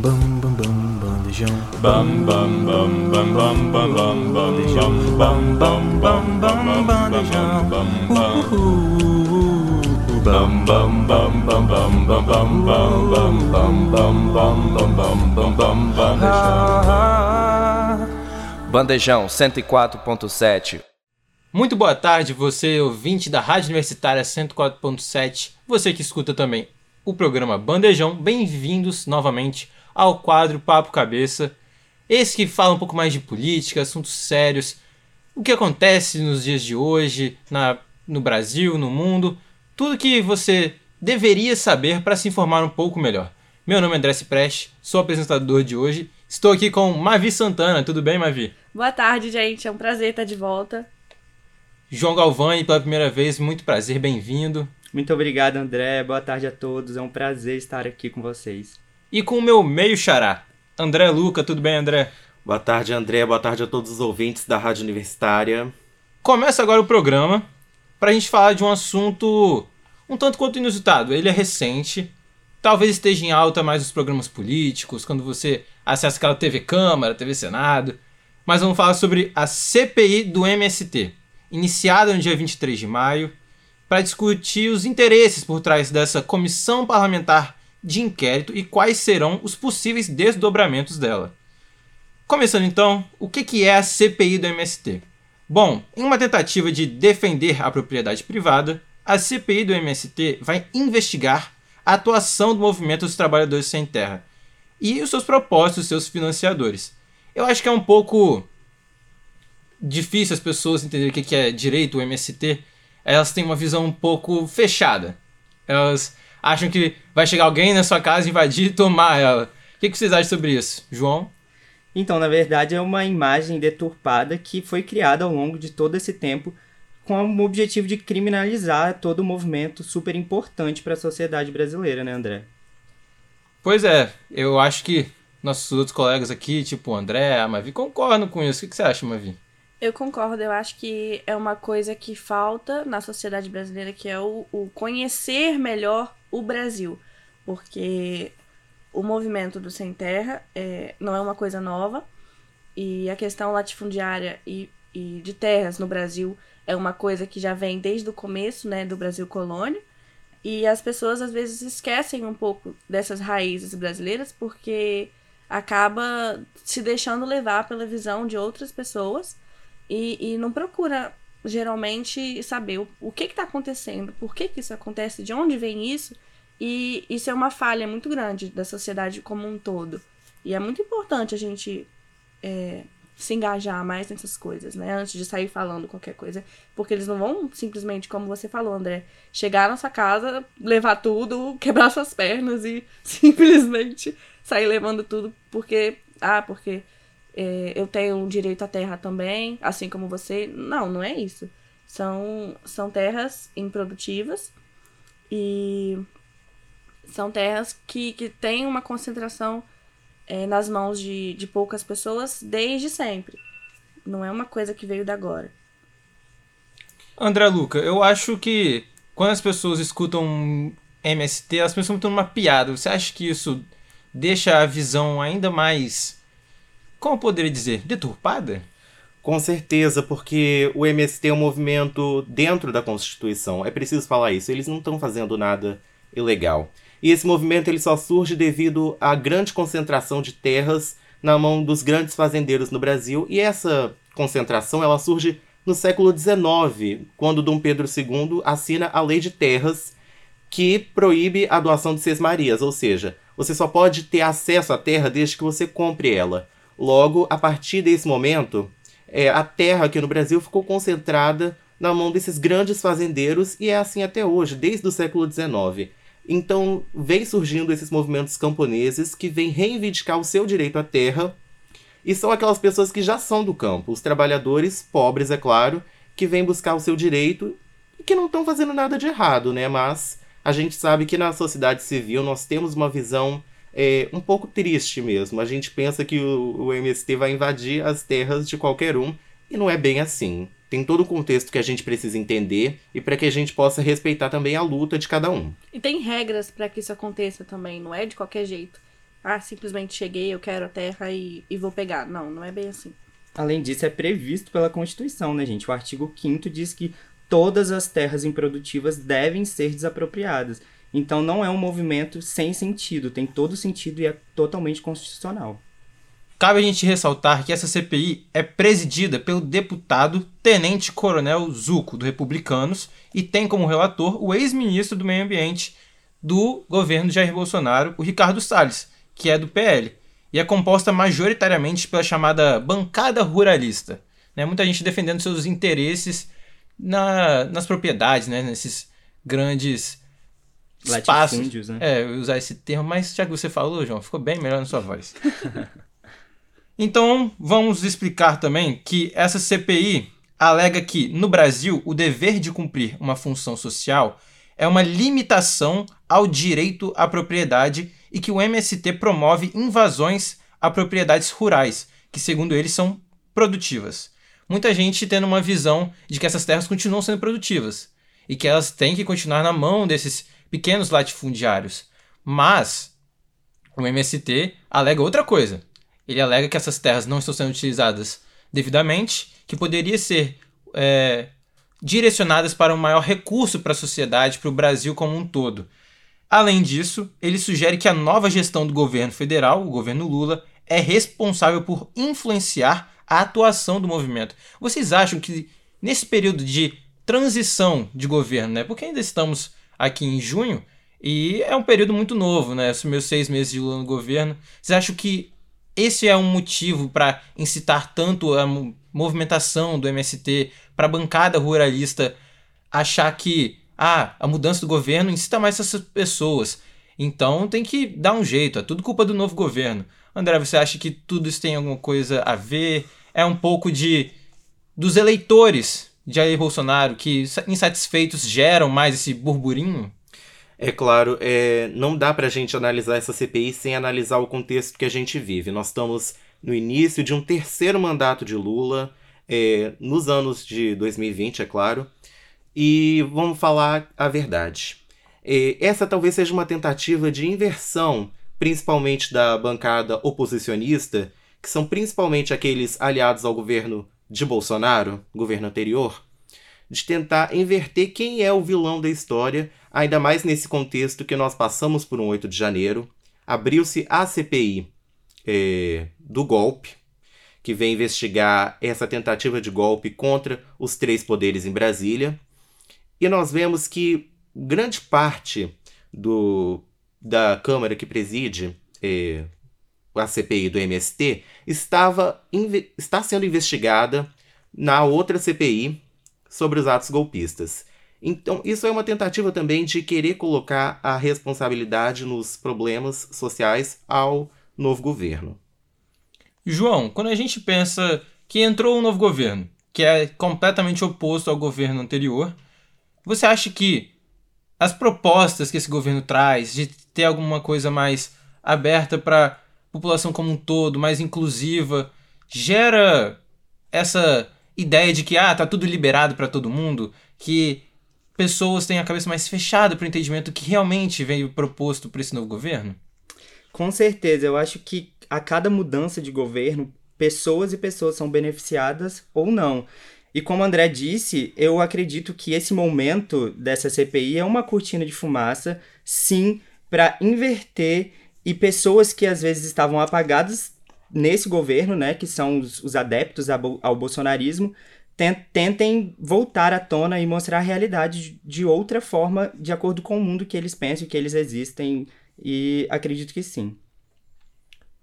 Bam bam bam bandejão. Bam bam bam bam bam bam bam bandejão. Bam bam bam bam bandejão. Bam bam bam bam bam bam bam bam bam bam bam bam bam bam bam bam bandejão. Bandejão 104.7 Muito boa tarde, você ouvinte da Rádio Universitária 104.7, você que escuta também o programa Bandejão, bem-vindos novamente ao quadro Papo Cabeça. Esse que fala um pouco mais de política, assuntos sérios, o que acontece nos dias de hoje, na, no Brasil, no mundo, tudo que você deveria saber para se informar um pouco melhor. Meu nome é André Cipreste, sou apresentador de hoje. Estou aqui com Mavi Santana. Tudo bem, Mavi? Boa tarde, gente. É um prazer estar de volta. João Galvani, pela primeira vez, muito prazer, bem-vindo. Muito obrigado, André. Boa tarde a todos. É um prazer estar aqui com vocês. E com o meu meio xará, André Luca. Tudo bem, André? Boa tarde, André. Boa tarde a todos os ouvintes da Rádio Universitária. Começa agora o programa para a gente falar de um assunto um tanto quanto inusitado. Ele é recente, talvez esteja em alta mais os programas políticos, quando você acessa aquela TV Câmara, TV Senado. Mas vamos falar sobre a CPI do MST, iniciada no dia 23 de maio, para discutir os interesses por trás dessa comissão parlamentar de inquérito e quais serão os possíveis desdobramentos dela. Começando então, o que é a CPI do MST? Bom, em uma tentativa de defender a propriedade privada, a CPI do MST vai investigar a atuação do movimento dos trabalhadores sem terra e os seus propósitos, os seus financiadores. Eu acho que é um pouco difícil as pessoas entenderem o que é direito, o MST. Elas têm uma visão um pouco fechada. Elas acham que vai chegar alguém na sua casa, invadir e tomar ela. O que vocês acham sobre isso, João? Então, na verdade, é uma imagem deturpada que foi criada ao longo de todo esse tempo com o objetivo de criminalizar todo o movimento super importante para a sociedade brasileira, né, André? Pois é, eu acho que nossos outros colegas aqui, tipo o André, a Mavi, concordam com isso. O que você acha, Mavi? Eu concordo, eu acho que é uma coisa que falta na sociedade brasileira, que é o, o conhecer melhor o Brasil. Porque o movimento do Sem Terra é, não é uma coisa nova, e a questão latifundiária e, e de terras no Brasil é uma coisa que já vem desde o começo né, do Brasil colônia. E as pessoas às vezes esquecem um pouco dessas raízes brasileiras porque acaba se deixando levar pela visão de outras pessoas e, e não procura geralmente saber o, o que está acontecendo, por que, que isso acontece, de onde vem isso. E isso é uma falha muito grande da sociedade como um todo. E é muito importante a gente é, se engajar mais nessas coisas, né? Antes de sair falando qualquer coisa. Porque eles não vão simplesmente, como você falou, André, chegar na sua casa, levar tudo, quebrar suas pernas e simplesmente sair levando tudo porque. Ah, porque é, eu tenho direito à terra também, assim como você. Não, não é isso. São, são terras improdutivas e são terras que, que têm uma concentração é, nas mãos de, de poucas pessoas desde sempre. Não é uma coisa que veio da agora. André Luca, eu acho que quando as pessoas escutam MST, elas pensam muito numa piada. Você acha que isso deixa a visão ainda mais. Como poderia dizer? Deturpada? Com certeza, porque o MST é um movimento dentro da Constituição. É preciso falar isso. Eles não estão fazendo nada ilegal. E esse movimento ele só surge devido à grande concentração de terras na mão dos grandes fazendeiros no Brasil. E essa concentração ela surge no século XIX, quando Dom Pedro II assina a Lei de Terras, que proíbe a doação de sesmarias, ou seja, você só pode ter acesso à terra desde que você compre ela. Logo, a partir desse momento, é, a terra aqui no Brasil ficou concentrada na mão desses grandes fazendeiros e é assim até hoje, desde o século XIX. Então, vem surgindo esses movimentos camponeses que vêm reivindicar o seu direito à terra. E são aquelas pessoas que já são do campo, os trabalhadores pobres, é claro, que vêm buscar o seu direito e que não estão fazendo nada de errado, né? Mas a gente sabe que na sociedade civil nós temos uma visão é, um pouco triste mesmo. A gente pensa que o, o MST vai invadir as terras de qualquer um e não é bem assim. Tem todo o contexto que a gente precisa entender e para que a gente possa respeitar também a luta de cada um. E tem regras para que isso aconteça também, não é de qualquer jeito. ah, simplesmente cheguei, eu quero a terra e, e vou pegar. Não, não é bem assim. Além disso, é previsto pela Constituição, né, gente? O artigo 5 diz que todas as terras improdutivas devem ser desapropriadas. Então não é um movimento sem sentido, tem todo sentido e é totalmente constitucional. Cabe a gente ressaltar que essa CPI é presidida pelo deputado Tenente Coronel Zuco, do Republicanos, e tem como relator o ex-ministro do Meio Ambiente do governo Jair Bolsonaro, o Ricardo Salles, que é do PL, e é composta majoritariamente pela chamada bancada ruralista. Né? Muita gente defendendo seus interesses na, nas propriedades, né? nesses grandes. Latifúndios, né? É, eu ia usar esse termo, mas já que você falou, João, ficou bem melhor na sua voz. então, vamos explicar também que essa CPI alega que, no Brasil, o dever de cumprir uma função social é uma limitação ao direito à propriedade e que o MST promove invasões a propriedades rurais, que, segundo eles, são produtivas. Muita gente tendo uma visão de que essas terras continuam sendo produtivas e que elas têm que continuar na mão desses pequenos latifundiários. Mas o MST alega outra coisa. Ele alega que essas terras não estão sendo utilizadas devidamente, que poderia ser é, direcionadas para um maior recurso para a sociedade, para o Brasil como um todo. Além disso, ele sugere que a nova gestão do governo federal, o governo Lula, é responsável por influenciar a atuação do movimento. Vocês acham que nesse período de transição de governo, né? Porque ainda estamos aqui em junho e é um período muito novo, né? Os meus seis meses de Lula no governo. Vocês acham que esse é um motivo para incitar tanto a movimentação do MST para a bancada ruralista achar que ah, a mudança do governo incita mais essas pessoas. Então tem que dar um jeito, é tudo culpa do novo governo. André, você acha que tudo isso tem alguma coisa a ver? É um pouco de dos eleitores Jair Bolsonaro que insatisfeitos geram mais esse burburinho? É claro, é, não dá pra gente analisar essa CPI sem analisar o contexto que a gente vive. Nós estamos no início de um terceiro mandato de Lula, é, nos anos de 2020, é claro, e vamos falar a verdade. É, essa talvez seja uma tentativa de inversão, principalmente da bancada oposicionista, que são principalmente aqueles aliados ao governo de Bolsonaro, governo anterior, de tentar inverter quem é o vilão da história, ainda mais nesse contexto que nós passamos por um 8 de janeiro. Abriu-se a CPI é, do golpe, que vem investigar essa tentativa de golpe contra os três poderes em Brasília. E nós vemos que grande parte do, da Câmara que preside eh, a CPI do MST estava, está sendo investigada na outra CPI sobre os atos golpistas. Então, isso é uma tentativa também de querer colocar a responsabilidade nos problemas sociais ao novo governo. João, quando a gente pensa que entrou um novo governo, que é completamente oposto ao governo anterior, você acha que as propostas que esse governo traz de ter alguma coisa mais aberta para população como um todo, mais inclusiva, gera essa ideia de que ah, tá tudo liberado para todo mundo, que pessoas têm a cabeça mais fechada para o entendimento que realmente veio proposto por esse novo governo? Com certeza, eu acho que a cada mudança de governo, pessoas e pessoas são beneficiadas ou não. E como André disse, eu acredito que esse momento dessa CPI é uma cortina de fumaça, sim, para inverter e pessoas que às vezes estavam apagadas nesse governo, né, que são os, os adeptos ao bolsonarismo, tentem voltar à tona e mostrar a realidade de outra forma, de acordo com o mundo que eles pensam, que eles existem, e acredito que sim.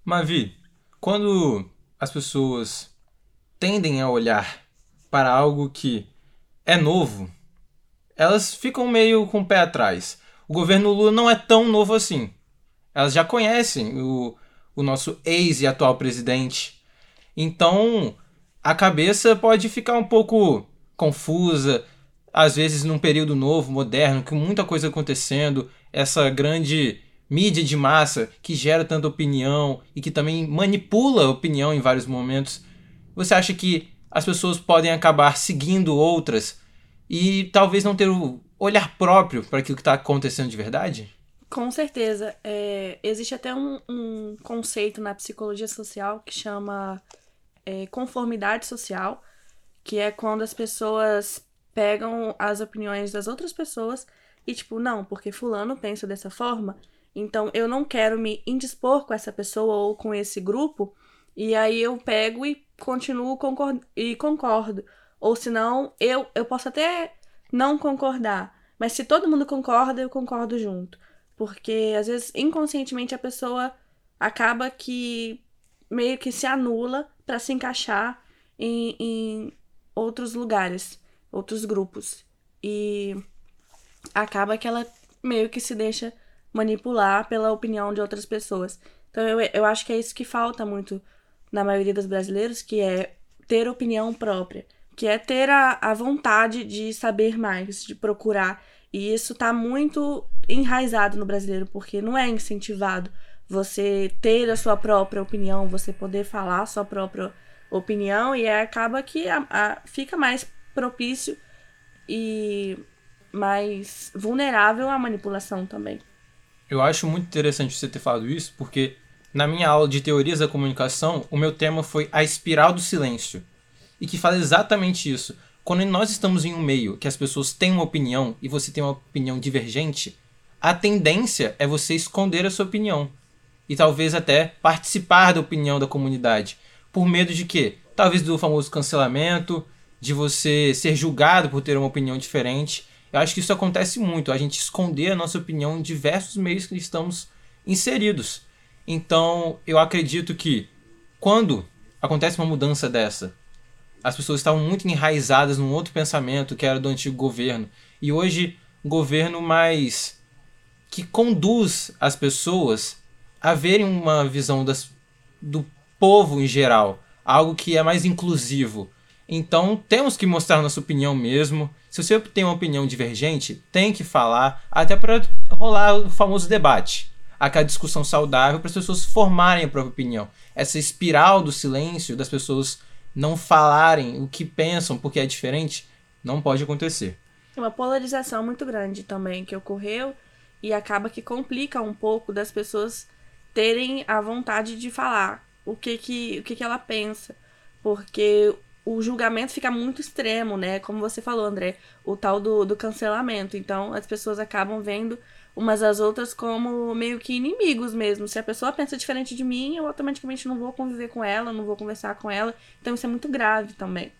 Mavi, quando as pessoas tendem a olhar para algo que é novo, elas ficam meio com o pé atrás. O governo Lula não é tão novo assim. Elas já conhecem o, o nosso ex e atual presidente. Então, a cabeça pode ficar um pouco confusa, às vezes num período novo, moderno, com muita coisa acontecendo, essa grande mídia de massa que gera tanta opinião e que também manipula a opinião em vários momentos. Você acha que as pessoas podem acabar seguindo outras e talvez não ter o olhar próprio para aquilo que está acontecendo de verdade? Com certeza. É, existe até um, um conceito na psicologia social que chama é, conformidade social, que é quando as pessoas pegam as opiniões das outras pessoas e, tipo, não, porque Fulano pensa dessa forma, então eu não quero me indispor com essa pessoa ou com esse grupo, e aí eu pego e continuo concord e concordo. Ou senão, eu, eu posso até não concordar, mas se todo mundo concorda, eu concordo junto. Porque às vezes inconscientemente a pessoa acaba que meio que se anula para se encaixar em, em outros lugares, outros grupos. E acaba que ela meio que se deixa manipular pela opinião de outras pessoas. Então eu, eu acho que é isso que falta muito na maioria dos brasileiros, que é ter opinião própria, que é ter a, a vontade de saber mais, de procurar. E isso tá muito enraizado no brasileiro, porque não é incentivado você ter a sua própria opinião, você poder falar a sua própria opinião, e acaba que a, a, fica mais propício e mais vulnerável à manipulação também. Eu acho muito interessante você ter falado isso, porque na minha aula de teorias da comunicação, o meu tema foi a espiral do silêncio. E que fala exatamente isso. Quando nós estamos em um meio que as pessoas têm uma opinião e você tem uma opinião divergente, a tendência é você esconder a sua opinião. E talvez até participar da opinião da comunidade. Por medo de quê? Talvez do famoso cancelamento, de você ser julgado por ter uma opinião diferente. Eu acho que isso acontece muito, a gente esconder a nossa opinião em diversos meios que estamos inseridos. Então, eu acredito que quando acontece uma mudança dessa, as pessoas estavam muito enraizadas num outro pensamento que era do antigo governo, e hoje um governo mais que conduz as pessoas a verem uma visão das, do povo em geral, algo que é mais inclusivo, então temos que mostrar nossa opinião mesmo. Se você tem uma opinião divergente, tem que falar, até para rolar o famoso debate. Aquela discussão saudável para as pessoas formarem a própria opinião. Essa espiral do silêncio, das pessoas não falarem o que pensam porque é diferente, não pode acontecer. Uma polarização muito grande também que ocorreu e acaba que complica um pouco das pessoas terem a vontade de falar o que que, o que, que ela pensa. Porque o julgamento fica muito extremo, né? Como você falou, André, o tal do, do cancelamento. Então, as pessoas acabam vendo umas às outras como meio que inimigos mesmo. Se a pessoa pensa diferente de mim, eu automaticamente não vou conviver com ela, não vou conversar com ela. Então, isso é muito grave também.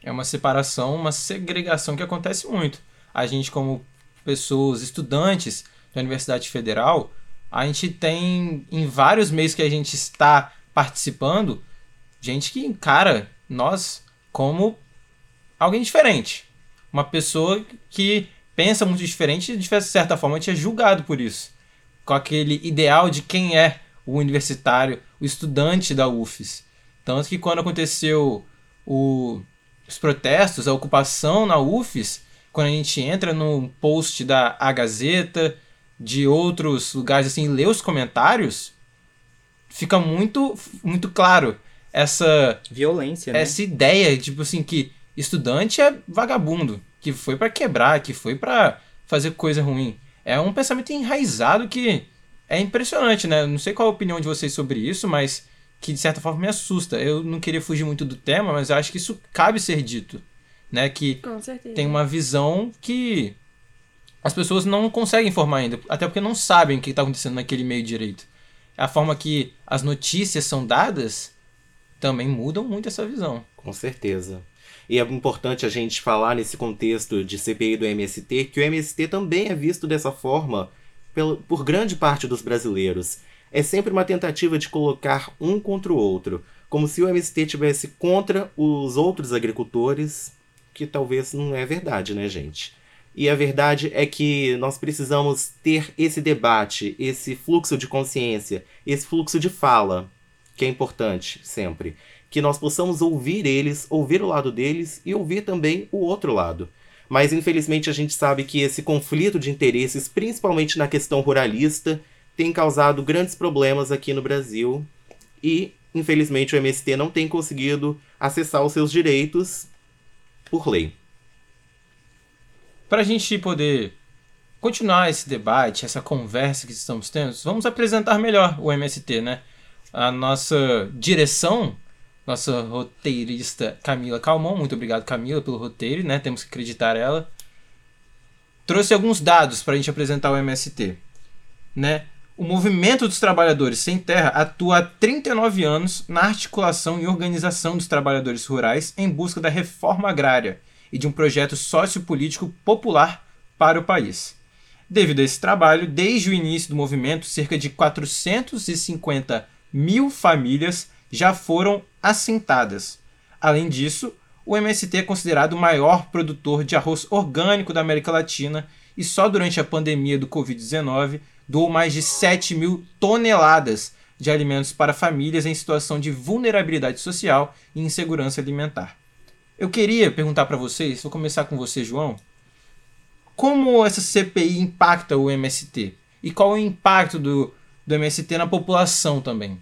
É uma separação, uma segregação que acontece muito. A gente, como pessoas, estudantes da Universidade Federal, a gente tem em vários meios que a gente está participando, gente que encara nós como alguém diferente. Uma pessoa que pensa muito diferente e, de certa forma, a gente é julgado por isso. Com aquele ideal de quem é o universitário, o estudante da UFES. Tanto que quando aconteceu o, os protestos, a ocupação na UFES, quando a gente entra no post da A Gazeta, de outros lugares assim, lê os comentários, fica muito, muito claro essa violência, né? essa ideia, tipo assim, que estudante é vagabundo, que foi para quebrar, que foi para fazer coisa ruim. É um pensamento enraizado que é impressionante, né? Não sei qual a opinião de vocês sobre isso, mas que de certa forma me assusta. Eu não queria fugir muito do tema, mas eu acho que isso cabe ser dito, né? Que tem uma visão que as pessoas não conseguem formar ainda, até porque não sabem o que está acontecendo naquele meio direito. A forma que as notícias são dadas também mudam muito essa visão. Com certeza. E é importante a gente falar nesse contexto de CPI do MST que o MST também é visto dessa forma por grande parte dos brasileiros. É sempre uma tentativa de colocar um contra o outro, como se o MST tivesse contra os outros agricultores, que talvez não é verdade, né, gente? E a verdade é que nós precisamos ter esse debate, esse fluxo de consciência, esse fluxo de fala que é importante sempre. Que nós possamos ouvir eles, ouvir o lado deles e ouvir também o outro lado. Mas infelizmente a gente sabe que esse conflito de interesses, principalmente na questão ruralista, tem causado grandes problemas aqui no Brasil e infelizmente o MST não tem conseguido acessar os seus direitos por lei. Para a gente poder continuar esse debate, essa conversa que estamos tendo, vamos apresentar melhor o MST, né? A nossa direção, nossa roteirista Camila Calmon, muito obrigado Camila pelo roteiro, né? Temos que acreditar ela. Trouxe alguns dados para a gente apresentar o MST, né? O Movimento dos Trabalhadores Sem Terra atua há 39 anos na articulação e organização dos trabalhadores rurais em busca da reforma agrária e de um projeto sociopolítico popular para o país. Devido a esse trabalho, desde o início do movimento, cerca de 450 mil famílias já foram assentadas. Além disso, o MST é considerado o maior produtor de arroz orgânico da América Latina e só durante a pandemia do Covid-19 doou mais de 7 mil toneladas de alimentos para famílias em situação de vulnerabilidade social e insegurança alimentar. Eu queria perguntar para vocês, vou começar com você, João, como essa CPI impacta o MST? E qual o impacto do, do MST na população também?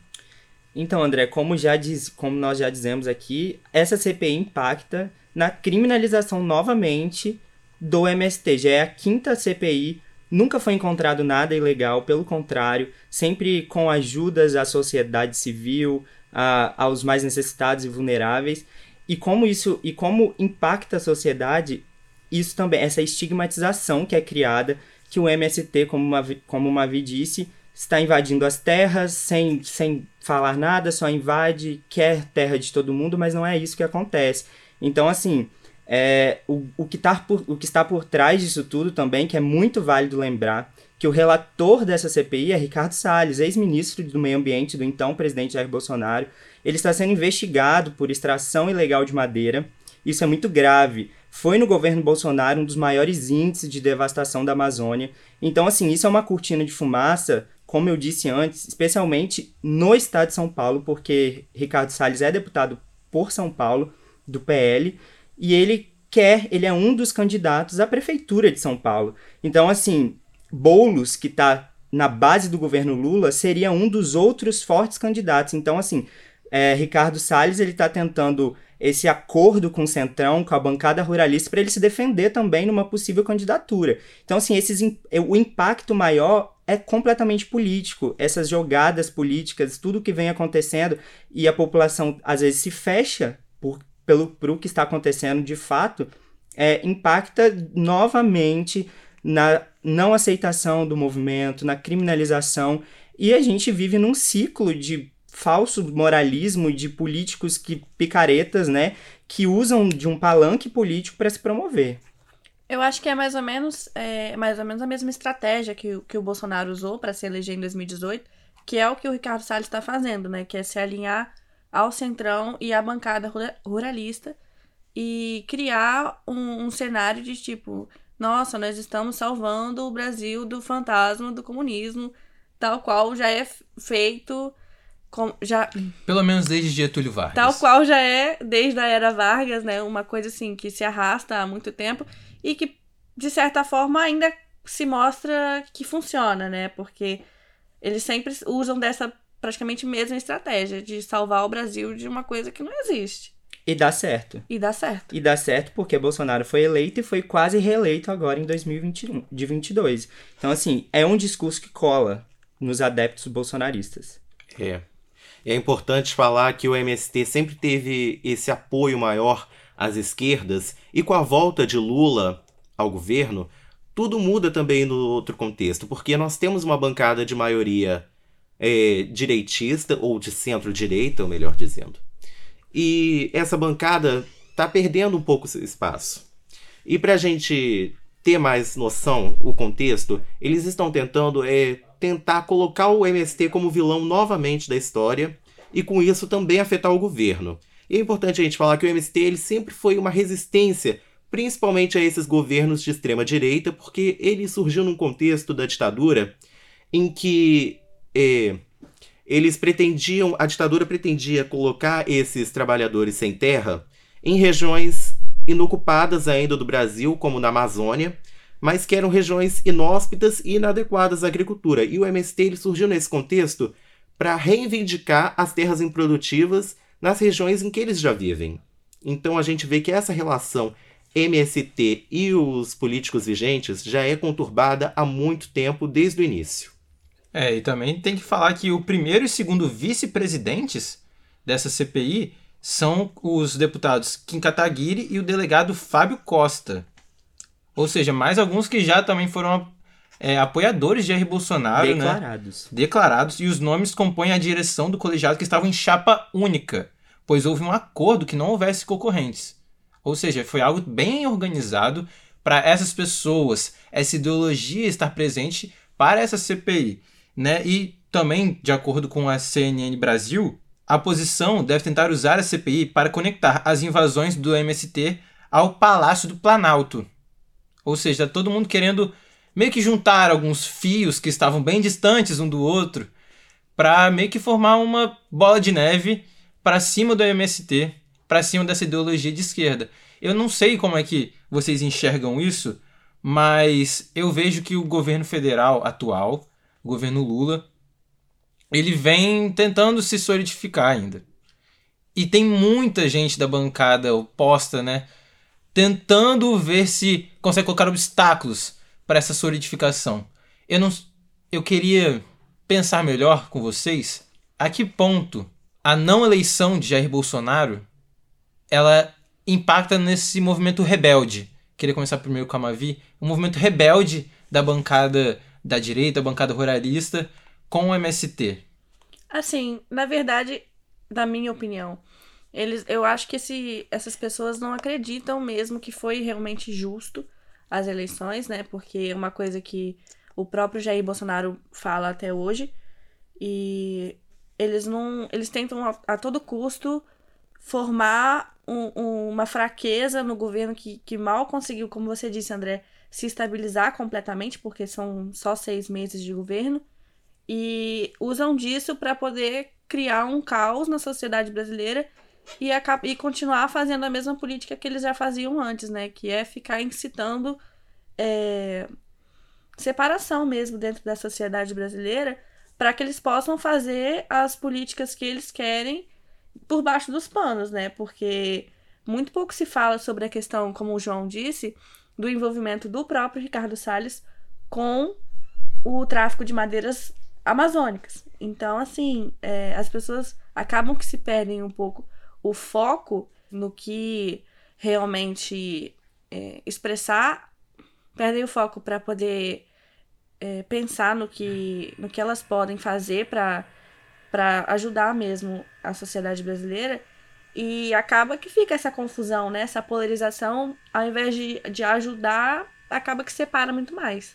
Então, André, como, já diz, como nós já dizemos aqui, essa CPI impacta na criminalização novamente do MST. Já é a quinta CPI Nunca foi encontrado nada ilegal, pelo contrário, sempre com ajudas à sociedade civil, a, aos mais necessitados e vulneráveis. E como isso e como impacta a sociedade, isso também, essa estigmatização que é criada, que o MST, como uma, como uma Mavi disse, está invadindo as terras sem, sem falar nada, só invade, quer terra de todo mundo, mas não é isso que acontece. Então, assim, é, o, o, que tá por, o que está por trás disso tudo também, que é muito válido lembrar, que o relator dessa CPI é Ricardo Salles, ex-ministro do Meio Ambiente do então presidente Jair Bolsonaro. Ele está sendo investigado por extração ilegal de madeira. Isso é muito grave. Foi no governo Bolsonaro um dos maiores índices de devastação da Amazônia. Então, assim, isso é uma cortina de fumaça, como eu disse antes, especialmente no estado de São Paulo, porque Ricardo Salles é deputado por São Paulo, do PL, e ele quer, ele é um dos candidatos à prefeitura de São Paulo. Então, assim, Boulos, que está na base do governo Lula, seria um dos outros fortes candidatos. Então, assim, é, Ricardo Salles ele está tentando esse acordo com o Centrão, com a bancada ruralista, para ele se defender também numa possível candidatura. Então, assim, esses, o impacto maior é completamente político. Essas jogadas políticas, tudo que vem acontecendo, e a população às vezes se fecha por pelo pro que está acontecendo de fato, é, impacta novamente na não aceitação do movimento, na criminalização, e a gente vive num ciclo de falso moralismo de políticos que picaretas, né, que usam de um palanque político para se promover. Eu acho que é mais ou menos, é, mais ou menos a mesma estratégia que, que o Bolsonaro usou para se eleger em 2018, que é o que o Ricardo Salles está fazendo, né, que é se alinhar ao Centrão e à bancada ruralista e criar um, um, cenário de tipo, nossa, nós estamos salvando o Brasil do fantasma do comunismo, tal qual já é feito. Com, já, Pelo menos desde Getúlio Vargas. Tal qual já é desde a era Vargas, né? Uma coisa assim que se arrasta há muito tempo e que, de certa forma, ainda se mostra que funciona, né? Porque eles sempre usam dessa praticamente mesma estratégia de salvar o Brasil de uma coisa que não existe. E dá certo. E dá certo. E dá certo porque Bolsonaro foi eleito e foi quase reeleito agora em 2021, de 22. Então, assim, é um discurso que cola nos adeptos bolsonaristas. É. É importante falar que o MST sempre teve esse apoio maior às esquerdas e com a volta de Lula ao governo, tudo muda também no outro contexto, porque nós temos uma bancada de maioria é, direitista, ou de centro-direita, melhor dizendo. E essa bancada está perdendo um pouco seu espaço. E para a gente ter mais noção, o contexto, eles estão tentando é, tentar colocar o MST como vilão novamente da história e com isso também afetar o governo. E é importante a gente falar que o MST ele sempre foi uma resistência, principalmente a esses governos de extrema direita, porque ele surgiu num contexto da ditadura em que é, eles pretendiam, a ditadura pretendia colocar esses trabalhadores sem terra em regiões inocupadas ainda do Brasil, como na Amazônia, mas que eram regiões inóspitas e inadequadas à agricultura. E o MST ele surgiu nesse contexto para reivindicar as terras improdutivas nas regiões em que eles já vivem. Então a gente vê que essa relação MST e os políticos vigentes já é conturbada há muito tempo desde o início. É, e também tem que falar que o primeiro e segundo vice-presidentes dessa CPI são os deputados Kim Kataguiri e o delegado Fábio Costa. Ou seja, mais alguns que já também foram é, apoiadores de Jair Bolsonaro, né? Declarados. Declarados, e os nomes compõem a direção do colegiado que estavam em chapa única, pois houve um acordo que não houvesse concorrentes. Ou seja, foi algo bem organizado para essas pessoas, essa ideologia estar presente para essa CPI. Né? E também, de acordo com a CNN Brasil, a posição deve tentar usar a CPI para conectar as invasões do MST ao Palácio do Planalto. Ou seja, todo mundo querendo meio que juntar alguns fios que estavam bem distantes um do outro para meio que formar uma bola de neve para cima do MST, para cima dessa ideologia de esquerda. Eu não sei como é que vocês enxergam isso, mas eu vejo que o governo federal atual, o governo Lula, ele vem tentando se solidificar ainda. E tem muita gente da bancada oposta, né, tentando ver se consegue colocar obstáculos para essa solidificação. Eu não eu queria pensar melhor com vocês a que ponto a não eleição de Jair Bolsonaro ela impacta nesse movimento rebelde. Queria começar primeiro com a Mavi, um movimento rebelde da bancada da direita, bancada ruralista com o MST. Assim, na verdade, na minha opinião, eles, eu acho que esse, essas pessoas não acreditam mesmo que foi realmente justo as eleições, né? Porque é uma coisa que o próprio Jair Bolsonaro fala até hoje. E eles não. Eles tentam a, a todo custo formar um, um, uma fraqueza no governo que, que mal conseguiu, como você disse, André, se estabilizar completamente, porque são só seis meses de governo. E usam disso para poder criar um caos na sociedade brasileira e, e continuar fazendo a mesma política que eles já faziam antes, né? Que é ficar incitando é, separação mesmo dentro da sociedade brasileira para que eles possam fazer as políticas que eles querem por baixo dos panos, né? Porque muito pouco se fala sobre a questão, como o João disse, do envolvimento do próprio Ricardo Salles com o tráfico de madeiras amazônicas. Então, assim, é, as pessoas acabam que se perdem um pouco o foco no que realmente é, expressar, perdem o foco para poder é, pensar no que, no que elas podem fazer para ajudar mesmo a sociedade brasileira. E acaba que fica essa confusão, né? Essa polarização, ao invés de, de ajudar, acaba que separa muito mais.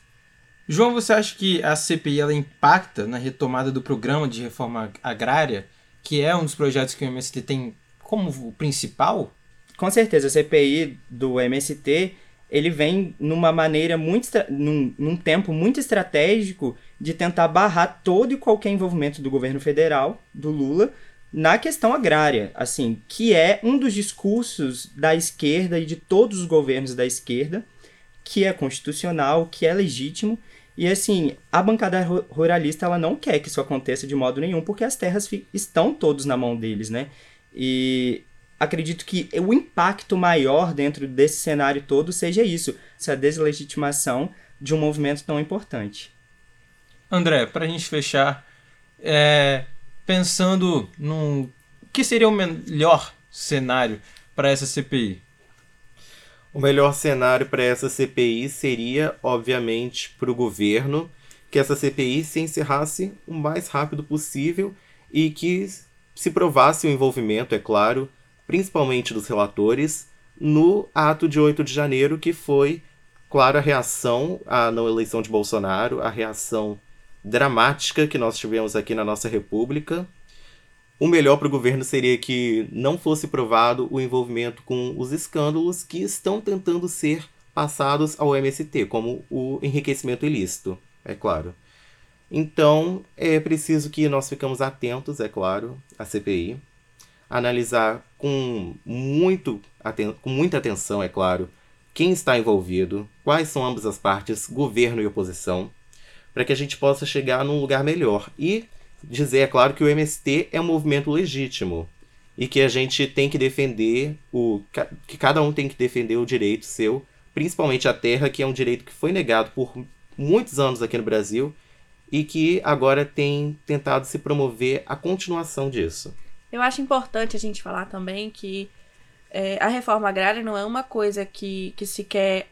João, você acha que a CPI ela impacta na retomada do programa de reforma agrária, que é um dos projetos que o MST tem como o principal? Com certeza, a CPI do MST ele vem numa maneira muito num, num tempo muito estratégico de tentar barrar todo e qualquer envolvimento do governo federal, do Lula, na questão agrária, assim, que é um dos discursos da esquerda e de todos os governos da esquerda, que é constitucional, que é legítimo, e assim, a bancada ruralista ela não quer que isso aconteça de modo nenhum, porque as terras estão todos na mão deles, né? E acredito que o impacto maior dentro desse cenário todo seja isso, essa deslegitimação de um movimento tão importante. André, para a gente fechar, é, pensando no que seria o melhor cenário para essa CPI? O melhor cenário para essa CPI seria, obviamente, para o governo que essa CPI se encerrasse o mais rápido possível e que se provasse o envolvimento, é claro, principalmente dos relatores, no ato de 8 de janeiro, que foi, claro, a reação à não eleição de Bolsonaro, a reação dramática que nós tivemos aqui na nossa República. O melhor para o governo seria que não fosse provado o envolvimento com os escândalos que estão tentando ser passados ao MST, como o enriquecimento ilícito, é claro. Então, é preciso que nós ficamos atentos, é claro, à CPI, analisar com, muito, com muita atenção, é claro, quem está envolvido, quais são ambas as partes, governo e oposição, para que a gente possa chegar num lugar melhor. E dizer, é claro, que o MST é um movimento legítimo. e que a gente tem que defender o que cada um tem que defender o direito seu, principalmente a terra, que é um direito que foi negado por muitos anos aqui no Brasil e que agora tem tentado se promover a continuação disso. Eu acho importante a gente falar também que é, a reforma agrária não é uma coisa que, que se quer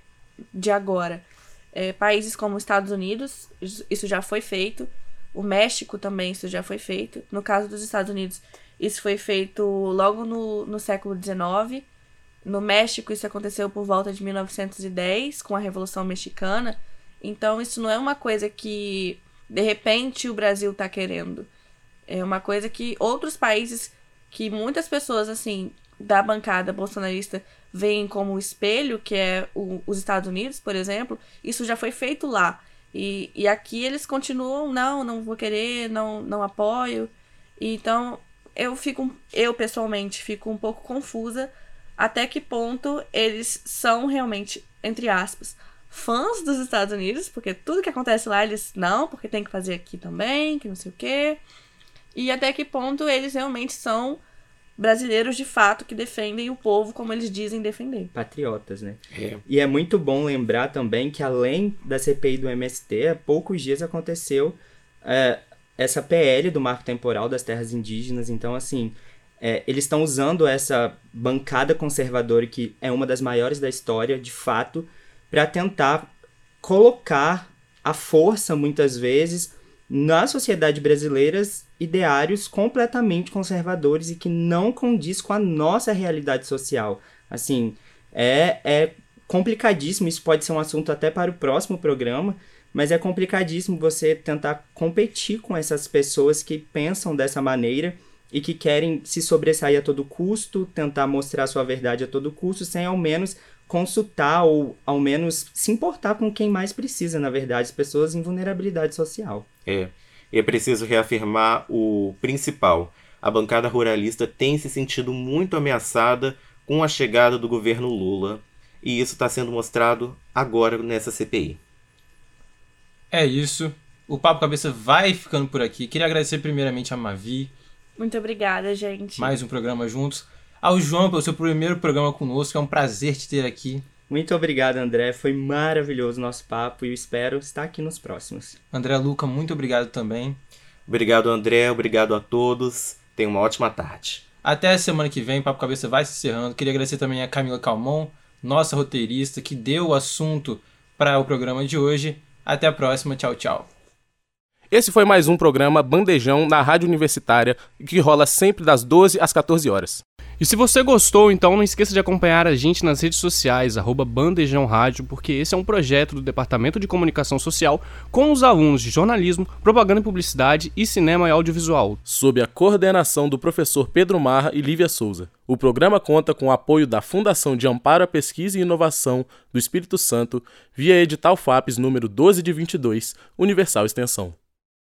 de agora. É, países como os Estados Unidos, isso já foi feito. O México também, isso já foi feito. No caso dos Estados Unidos, isso foi feito logo no, no século XIX. No México, isso aconteceu por volta de 1910, com a Revolução Mexicana. Então, isso não é uma coisa que, de repente, o Brasil está querendo. É uma coisa que outros países, que muitas pessoas, assim, da bancada bolsonarista veem como espelho, que é o, os Estados Unidos, por exemplo, isso já foi feito lá. E, e aqui eles continuam, não, não vou querer, não, não apoio. Então, eu fico, eu pessoalmente fico um pouco confusa até que ponto eles são realmente, entre aspas, fãs dos Estados Unidos, porque tudo que acontece lá eles não, porque tem que fazer aqui também, que não sei o quê. E até que ponto eles realmente são brasileiros de fato que defendem o povo como eles dizem defender. Patriotas, né? É. E é muito bom lembrar também que além da CPI do MST, há poucos dias aconteceu é, essa PL do marco temporal das terras indígenas. Então, assim, é, eles estão usando essa bancada conservadora, que é uma das maiores da história, de fato, para tentar colocar a força, muitas vezes, na sociedade brasileira ideários completamente conservadores e que não condiz com a nossa realidade social. Assim, é, é complicadíssimo, isso pode ser um assunto até para o próximo programa, mas é complicadíssimo você tentar competir com essas pessoas que pensam dessa maneira e que querem se sobressair a todo custo, tentar mostrar sua verdade a todo custo, sem ao menos consultar ou ao menos se importar com quem mais precisa, na verdade, as pessoas em vulnerabilidade social. É. E é preciso reafirmar o principal. A bancada ruralista tem se sentido muito ameaçada com a chegada do governo Lula. E isso está sendo mostrado agora nessa CPI. É isso. O Papo Cabeça vai ficando por aqui. Queria agradecer primeiramente a Mavi. Muito obrigada, gente. Mais um programa juntos. Ao João pelo seu primeiro programa conosco. É um prazer te ter aqui. Muito obrigado, André. Foi maravilhoso o nosso papo e eu espero estar aqui nos próximos. André Luca, muito obrigado também. Obrigado, André. Obrigado a todos. Tenha uma ótima tarde. Até a semana que vem, Papo Cabeça vai se encerrando. Queria agradecer também a Camila Calmon, nossa roteirista, que deu o assunto para o programa de hoje. Até a próxima. Tchau, tchau. Esse foi mais um programa Bandejão na Rádio Universitária, que rola sempre das 12 às 14 horas. E se você gostou, então não esqueça de acompanhar a gente nas redes sociais, arroba Bandejão Rádio, porque esse é um projeto do Departamento de Comunicação Social com os alunos de jornalismo, propaganda e publicidade e cinema e audiovisual. Sob a coordenação do professor Pedro Marra e Lívia Souza. O programa conta com o apoio da Fundação de Amparo à Pesquisa e Inovação do Espírito Santo, via edital FAPES número 12 de 22, Universal Extensão.